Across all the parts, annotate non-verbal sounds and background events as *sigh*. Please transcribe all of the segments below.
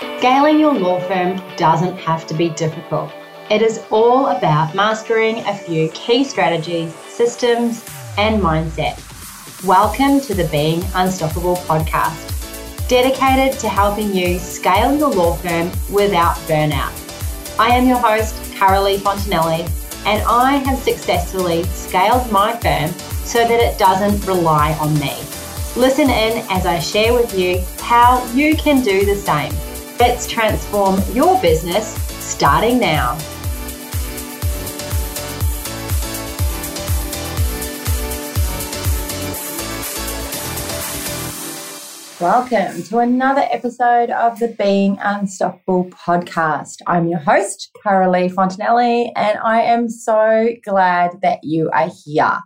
Scaling your law firm doesn't have to be difficult. It is all about mastering a few key strategies, systems, and mindset. Welcome to the Being Unstoppable podcast, dedicated to helping you scale your law firm without burnout. I am your host, Carolee Fontanelli, and I have successfully scaled my firm so that it doesn't rely on me. Listen in as I share with you how you can do the same. Let's transform your business starting now. Welcome to another episode of the Being Unstoppable podcast. I'm your host, Carolee Fontanelli, and I am so glad that you are here.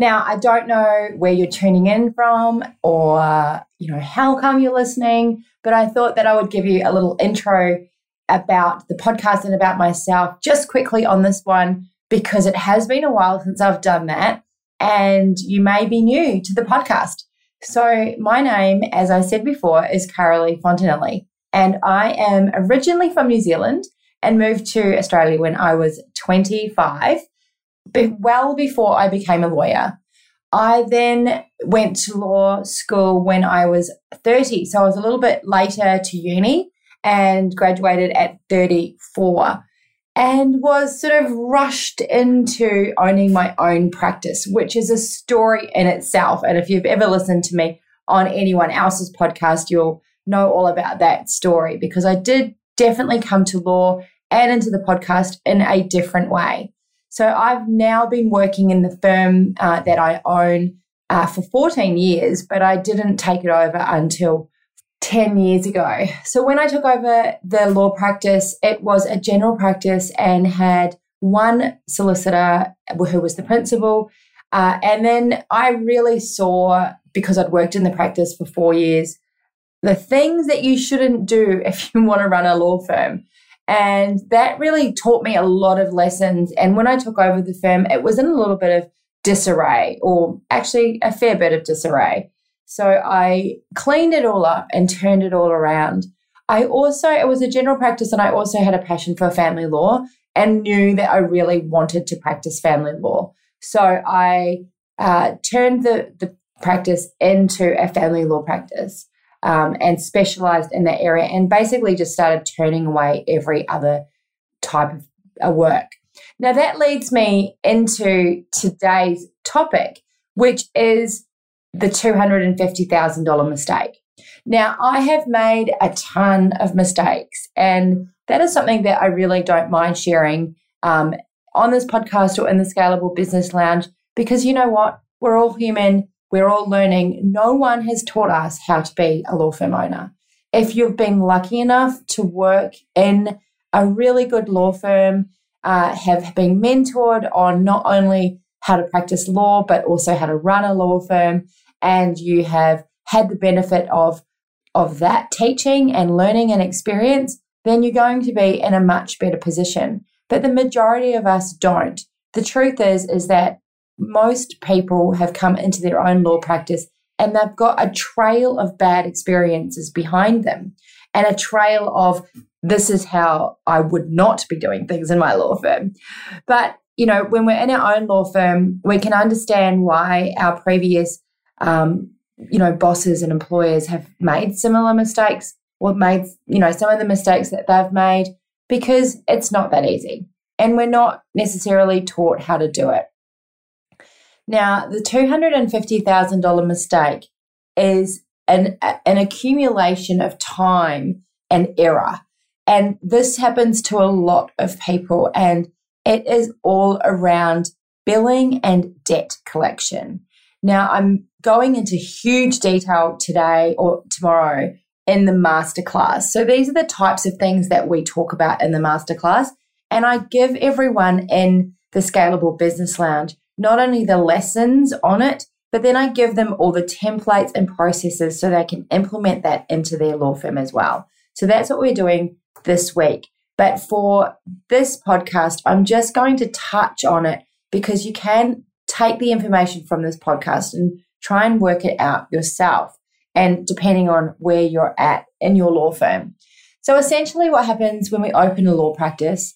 Now, I don't know where you're tuning in from or, you know, how come you're listening, but I thought that I would give you a little intro about the podcast and about myself just quickly on this one because it has been a while since I've done that and you may be new to the podcast. So, my name, as I said before, is Carolee Fontanelli, and I am originally from New Zealand and moved to Australia when I was 25, well before I became a lawyer. I then went to law school when I was 30, so I was a little bit later to uni and graduated at 34 and was sort of rushed into owning my own practice, which is a story in itself. And if you've ever listened to me on anyone else's podcast, you'll know all about that story because I did definitely come to law and into the podcast in a different way. So I've now been working in the firm uh, that I own uh, for 14 years, but I didn't take it over until 10 years ago. So when I took over the law practice, it was a general practice and had one solicitor who was the principal. Uh, and then I really saw, because I'd worked in the practice for four years, the things that you shouldn't do if you *laughs* want to run a law firm. And that really taught me a lot of lessons. And when I took over the firm, it was in a little bit of disarray, or actually a fair bit of disarray. So I cleaned it all up and turned it all around. I also, it was a general practice, and I also had a passion for family law and knew that I really wanted to practice family law. So I uh, turned the, the practice into a family law practice um, and specialized in that area and basically just started turning away every other type of work. Now, that leads me into today's topic, which is the $250,000 mistake. Now, I have made a ton of mistakes, and that is something that I really don't mind sharing um, on this podcast or in the Scalable Business Lounge because you know what? We're all human, we're all learning. No one has taught us how to be a law firm owner. If you've been lucky enough to work in a really good law firm, uh, have been mentored on not only how to practice law, but also how to run a law firm, and you have had the benefit of of that teaching and learning and experience, then you're going to be in a much better position. But the majority of us don't. The truth is is that most people have come into their own law practice and they've got a trail of bad experiences behind them and a trail of this is how I would not be doing things in my law firm. But, you know, when we're in our own law firm, we can understand why our previous um, you know, bosses and employers have made similar mistakes or made, you know, some of the mistakes that they've made because it's not that easy. And we're not necessarily taught how to do it. Now, the $250,000 mistake is an, an accumulation of time and error. And this happens to a lot of people, and it is all around billing and debt collection. Now, I'm going into huge detail today or tomorrow in the masterclass. So, these are the types of things that we talk about in the masterclass. And I give everyone in the Scalable Business Lounge not only the lessons on it, but then I give them all the templates and processes so they can implement that into their law firm as well. So, that's what we're doing this week. But for this podcast, I'm just going to touch on it because you can take the information from this podcast and try and work it out yourself. And depending on where you're at in your law firm. So essentially, what happens when we open a law practice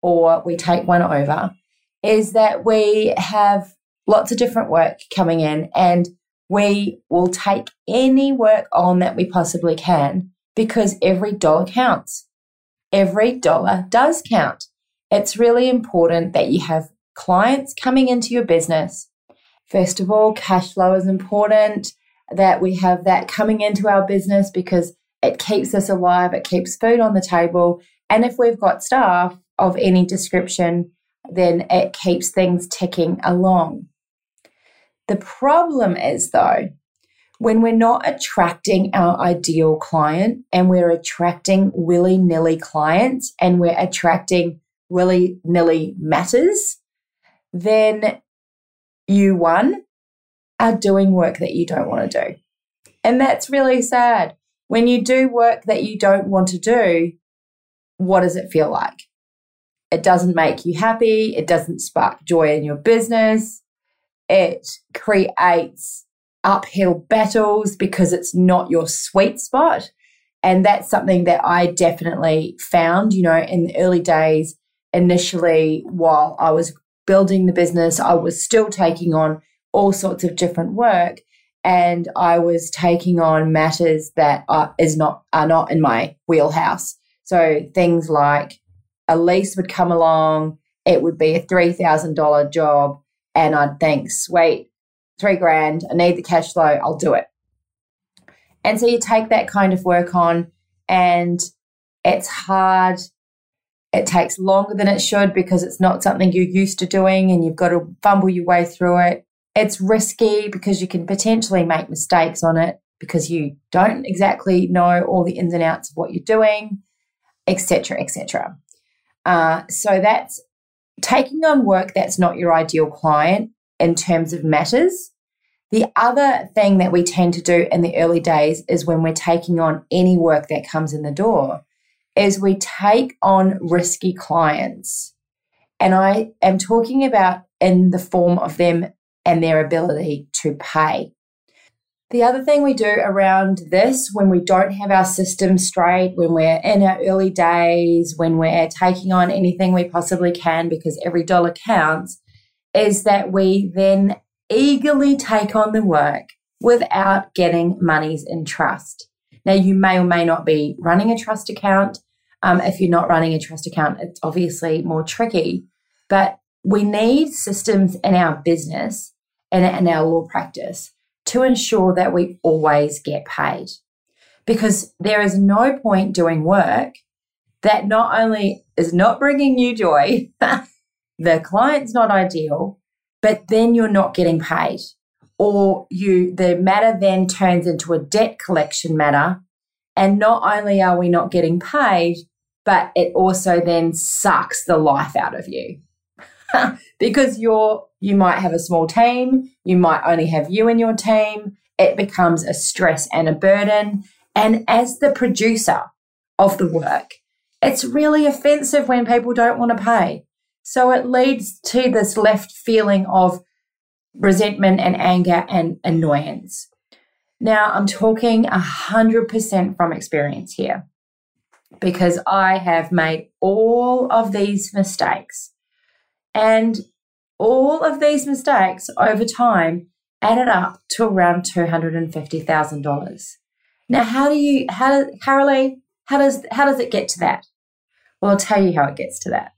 or we take one over is that we have lots of different work coming in and we will take any work on that we possibly can because every dollar counts. Every dollar does count. It's really important that you have clients coming into your business. First of all, cash flow is important that we have that coming into our business because it keeps us alive, it keeps food on the table. And if we've got staff of any description, then it keeps things ticking along. The problem is, though, when we're not attracting our ideal client and we're attracting willy nilly clients and we're attracting willy nilly matters, then you, one, are doing work that you don't want to do. And that's really sad. When you do work that you don't want to do, what does it feel like? It doesn't make you happy. It doesn't spark joy in your business. It creates uphill battles because it's not your sweet spot. And that's something that I definitely found, you know, in the early days, initially, while I was building the business, I was still taking on all sorts of different work and I was taking on matters that are is not are not in my wheelhouse. So things like a lease would come along, it would be a three thousand dollar job, and I'd think, sweet, three grand, I need the cash flow, I'll do it. And so you take that kind of work on, and it's hard. It takes longer than it should because it's not something you're used to doing, and you've got to fumble your way through it. It's risky because you can potentially make mistakes on it because you don't exactly know all the ins and outs of what you're doing, etc., etc. Uh, so that's taking on work that's not your ideal client in terms of matters. The other thing that we tend to do in the early days is when we're taking on any work that comes in the door, is we take on risky clients. And I am talking about in the form of them and their ability to pay. The other thing we do around this when we don't have our system straight, when we're in our early days, when we're taking on anything we possibly can because every dollar counts, is that we then eagerly take on the work without getting monies in trust. Now, you may or may not be running a trust account. Um, if you're not running a trust account, it's obviously more tricky, but we need systems in our business and in our law practice to ensure that we always get paid. Because there is no point doing work that not only is not bringing you joy, *laughs* the client's not ideal, but then you're not getting paid. Or you the matter then turns into a debt collection matter. And not only are we not getting paid, but it also then sucks the life out of you. *laughs* because you're you might have a small team, you might only have you and your team. It becomes a stress and a burden. And as the producer of the work, it's really offensive when people don't want to pay. So it leads to this left feeling of resentment and anger and annoyance. Now, I'm talking 100% from experience here because I have made all of these mistakes and all of these mistakes over time added up to around $250,000. Now, how do you, how, Carolee, how does, how does it get to that? Well, I'll tell you how it gets to that.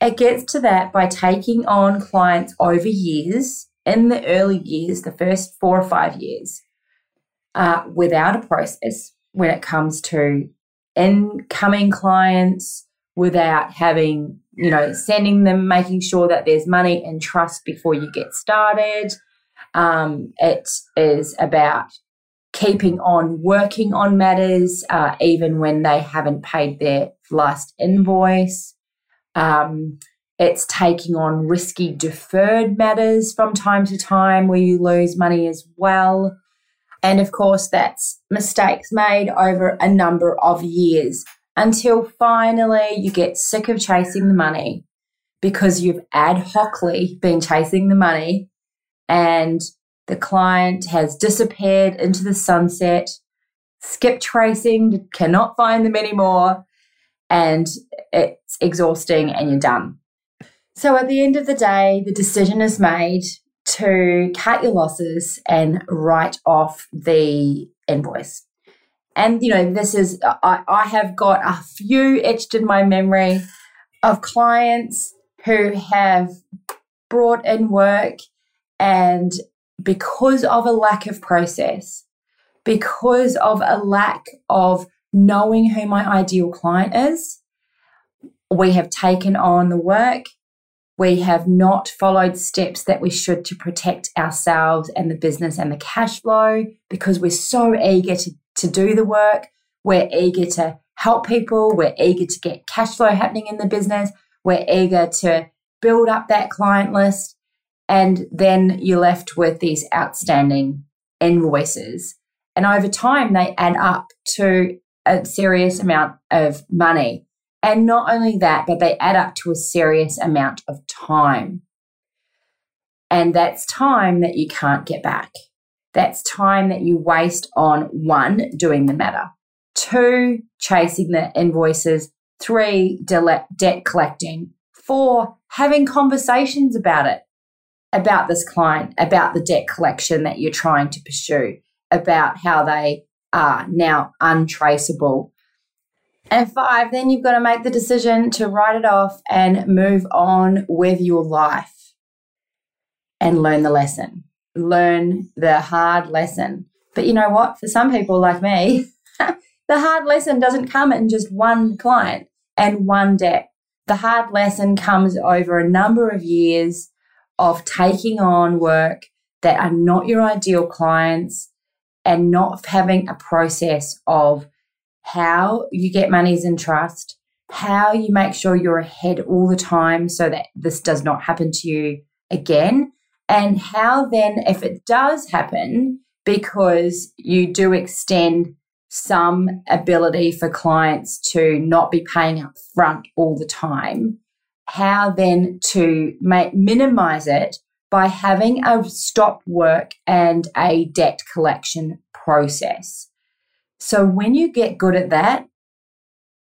It gets to that by taking on clients over years, in the early years, the first four or five years, uh, without a process when it comes to incoming clients, without having you know, sending them, making sure that there's money and trust before you get started. Um, it is about keeping on working on matters, uh, even when they haven't paid their last invoice. Um, it's taking on risky deferred matters from time to time where you lose money as well. And of course, that's mistakes made over a number of years until finally you get sick of chasing the money because you've ad hocly been chasing the money and the client has disappeared into the sunset. skip tracing, cannot find them anymore, and it's exhausting and you're done. So at the end of the day, the decision is made to cut your losses and write off the invoice. And, you know, this is, I, I have got a few etched in my memory of clients who have brought in work and because of a lack of process, because of a lack of knowing who my ideal client is, we have taken on the work. We have not followed steps that we should to protect ourselves and the business and the cash flow because we're so eager to, to do the work. We're eager to help people. We're eager to get cash flow happening in the business. We're eager to build up that client list. And then you're left with these outstanding invoices. And over time, they add up to a serious amount of money. And not only that, but they add up to a serious amount of time. And that's time that you can't get back. That's time that you waste on one, doing the matter, two, chasing the invoices, three, debt collecting, four, having conversations about it, about this client, about the debt collection that you're trying to pursue, about how they are now untraceable. And five, then you've got to make the decision to write it off and move on with your life and learn the lesson, learn the hard lesson. But you know what? For some people like me, *laughs* the hard lesson doesn't come in just one client and one debt. The hard lesson comes over a number of years of taking on work that are not your ideal clients and not having a process of how you get monies in trust, how you make sure you're ahead all the time so that this does not happen to you again, and how then, if it does happen, because you do extend some ability for clients to not be paying up front all the time, how then to make, minimize it by having a stop work and a debt collection process. So when you get good at that,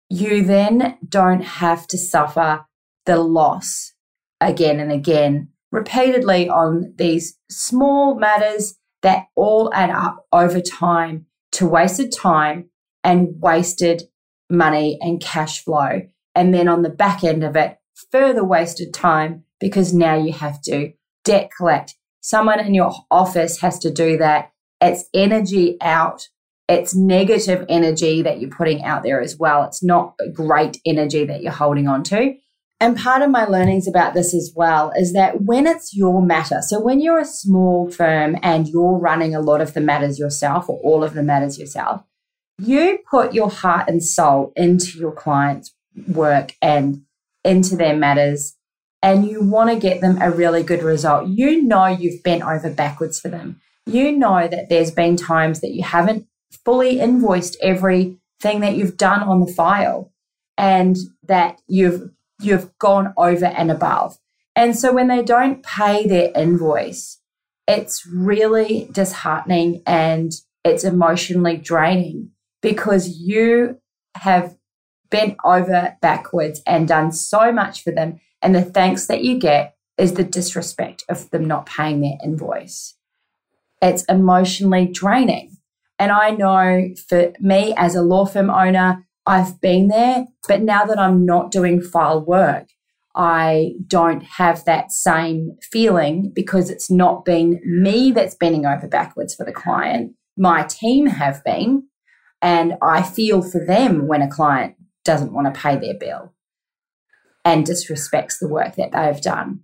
you then don't have to suffer the loss again and again, repeatedly on these small matters that all add up over time to wasted time and wasted money and cash flow. And then on the back end of it, further wasted time because now you have to debt collect. Someone in your office has to do that. It's energy out. It's negative energy that you're putting out there as well. It's not great energy that you're holding on to. And part of my learnings about this as well is that when it's your matter, so when you're a small firm and you're running a lot of the matters yourself or all of the matters yourself, you put your heart and soul into your client's work and into their matters and you want to get them a really good result, you know you've bent over backwards for them. You know that there's been times that you haven't fully invoiced everything that you've done on the file and that you've you've gone over and above. And so when they don't pay their invoice, it's really disheartening and it's emotionally draining because you have bent over backwards and done so much for them. And the thanks that you get is the disrespect of them not paying their invoice. It's emotionally draining. And I know for me as a law firm owner, I've been there, but now that I'm not doing file work, I don't have that same feeling because it's not been me that's bending over backwards for the client. My team have been, and I feel for them when a client doesn't want to pay their bill and disrespects the work that they've done.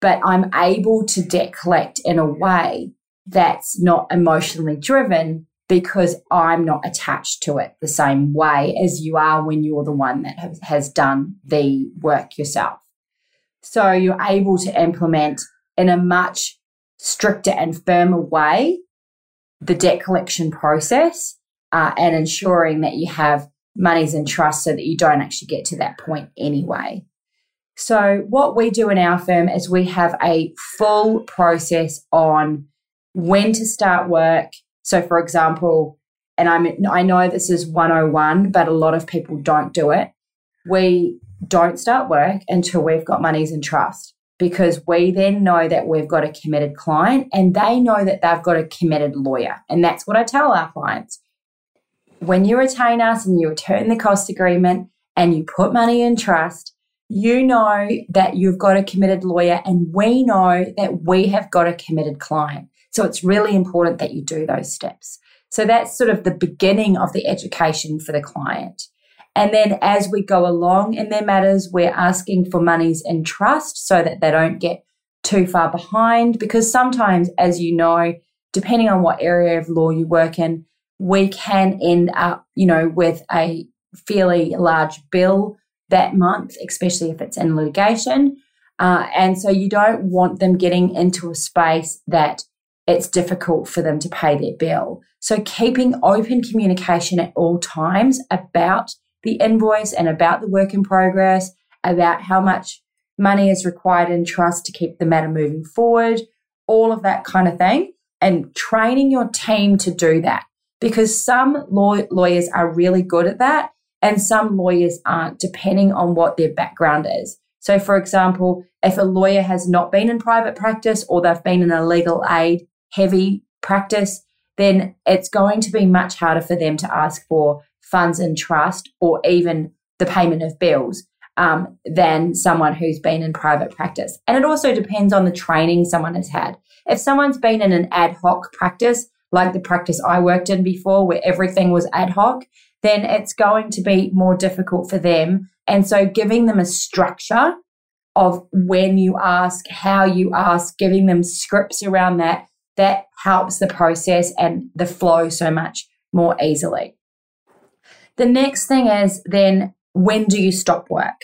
But I'm able to debt collect in a way that's not emotionally driven because I'm not attached to it the same way as you are when you're the one that has, done the work yourself. So you're able to implement in a much stricter and firmer way the debt collection process uh, and ensuring that you have monies in trust so that you don't actually get to that point anyway. So, what we do in our firm is we have a full process on when to start work. So, for example, and I'm, I know this is 101, but a lot of people don't do it. We don't start work until we've got monies in trust because we then know that we've got a committed client and they know that they've got a committed lawyer. And that's what I tell our clients. When you retain us and you return the cost agreement and you put money in trust, you know that you've got a committed lawyer and we know that we have got a committed client. So it's really important that you do those steps. So that's sort of the beginning of the education for the client. And then as we go along in their matters, we're asking for monies in trust so that they don't get too far behind. Because sometimes, as you know, depending on what area of law you work in, we can end up, you know, with a fairly large bill that month, especially if it's in litigation. Uh, and so you don't want them getting into a space that it's difficult for them to pay their bill. So keeping open communication at all times about the invoice and about the work in progress, about how much money is required in trust to keep the matter moving forward, all of that kind of thing, and training your team to do that. Because some law- lawyers are really good at that, and some lawyers aren't, depending on what their background is. So, for example, if a lawyer has not been in private practice or they've been in a legal aid heavy practice, then it's going to be much harder for them to ask for funds in trust or even the payment of bills um, than someone who's been in private practice. And it also depends on the training someone has had. If someone's been in an ad hoc practice, like the practice I worked in before, where everything was ad hoc, then it's going to be more difficult for them. And so giving them a structure of when you ask, how you ask, giving them scripts around that, that helps the process and the flow so much more easily. The next thing is then when do you stop work?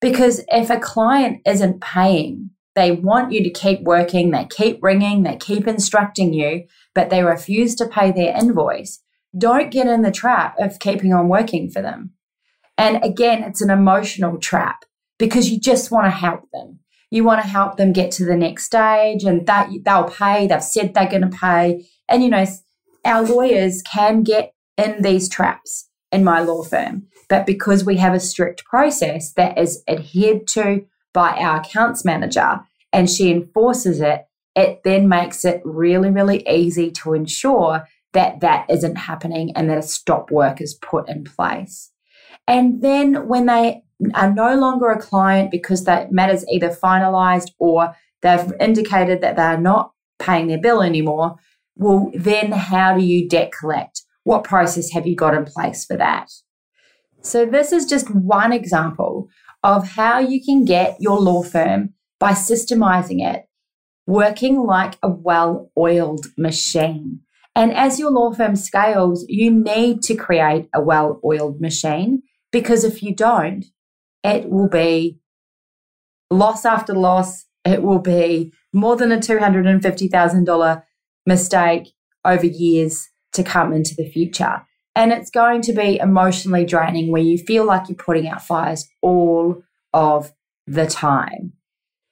Because if a client isn't paying, they want you to keep working, they keep ringing, they keep instructing you, but they refuse to pay their invoice. Don't get in the trap of keeping on working for them. And again, it's an emotional trap because you just want to help them. You want to help them get to the next stage and that they'll pay. They've said they're going to pay. And, you know, our lawyers can get in these traps in my law firm. But because we have a strict process that is adhered to by our accounts manager and she enforces it, it then makes it really, really easy to ensure that that isn't happening and that a stop work is put in place. And then when they are no longer a client because that matter's either finalized or they've indicated that they're not paying their bill anymore, well, then how do you debt collect? What process have you got in place for that? So, this is just one example of how you can get your law firm by systemizing it, working like a well oiled machine. And as your law firm scales, you need to create a well oiled machine because if you don't, it will be loss after loss. It will be more than a $250,000 mistake over years to come into the future. And it's going to be emotionally draining where you feel like you're putting out fires all of the time.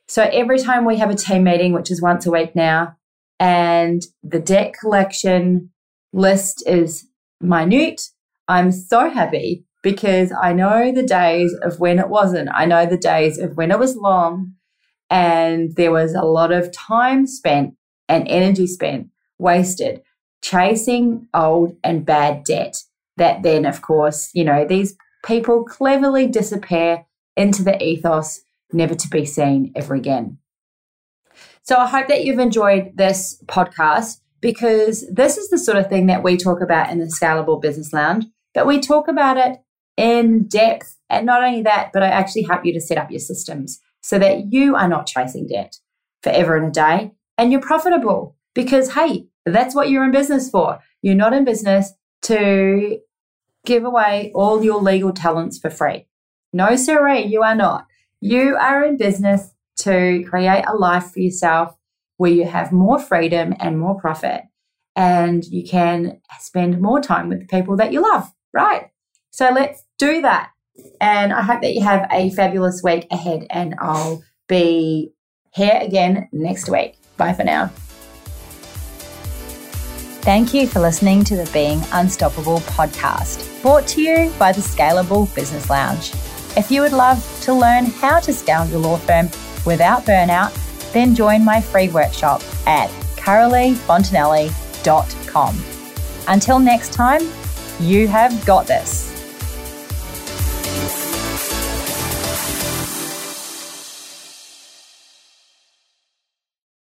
So every time we have a team meeting, which is once a week now, and the debt collection list is minute, I'm so happy because I know the days of when it wasn't. I know the days of when it was long and there was a lot of time spent and energy spent wasted chasing old and bad debt that then, of course, you know, these people cleverly disappear into the ethos, never to be seen ever again. So I hope that you've enjoyed this podcast because this is the sort of thing that we talk about in the Scalable Business Lounge, but we talk about it in depth. And not only that, but I actually help you to set up your systems so that you are not chasing debt forever and a day and you're profitable because, hey, that's what you're in business for. You're not in business to give away all your legal talents for free. No, sirree, you are not. You are in business to create a life for yourself where you have more freedom and more profit and you can spend more time with the people that you love, right? So let's do that. And I hope that you have a fabulous week ahead and I'll be here again next week. Bye for now. Thank you for listening to the Being Unstoppable podcast, brought to you by the Scalable Business Lounge. If you would love to learn how to scale your law firm without burnout, then join my free workshop at caroleefontanelli.com. Until next time, you have got this.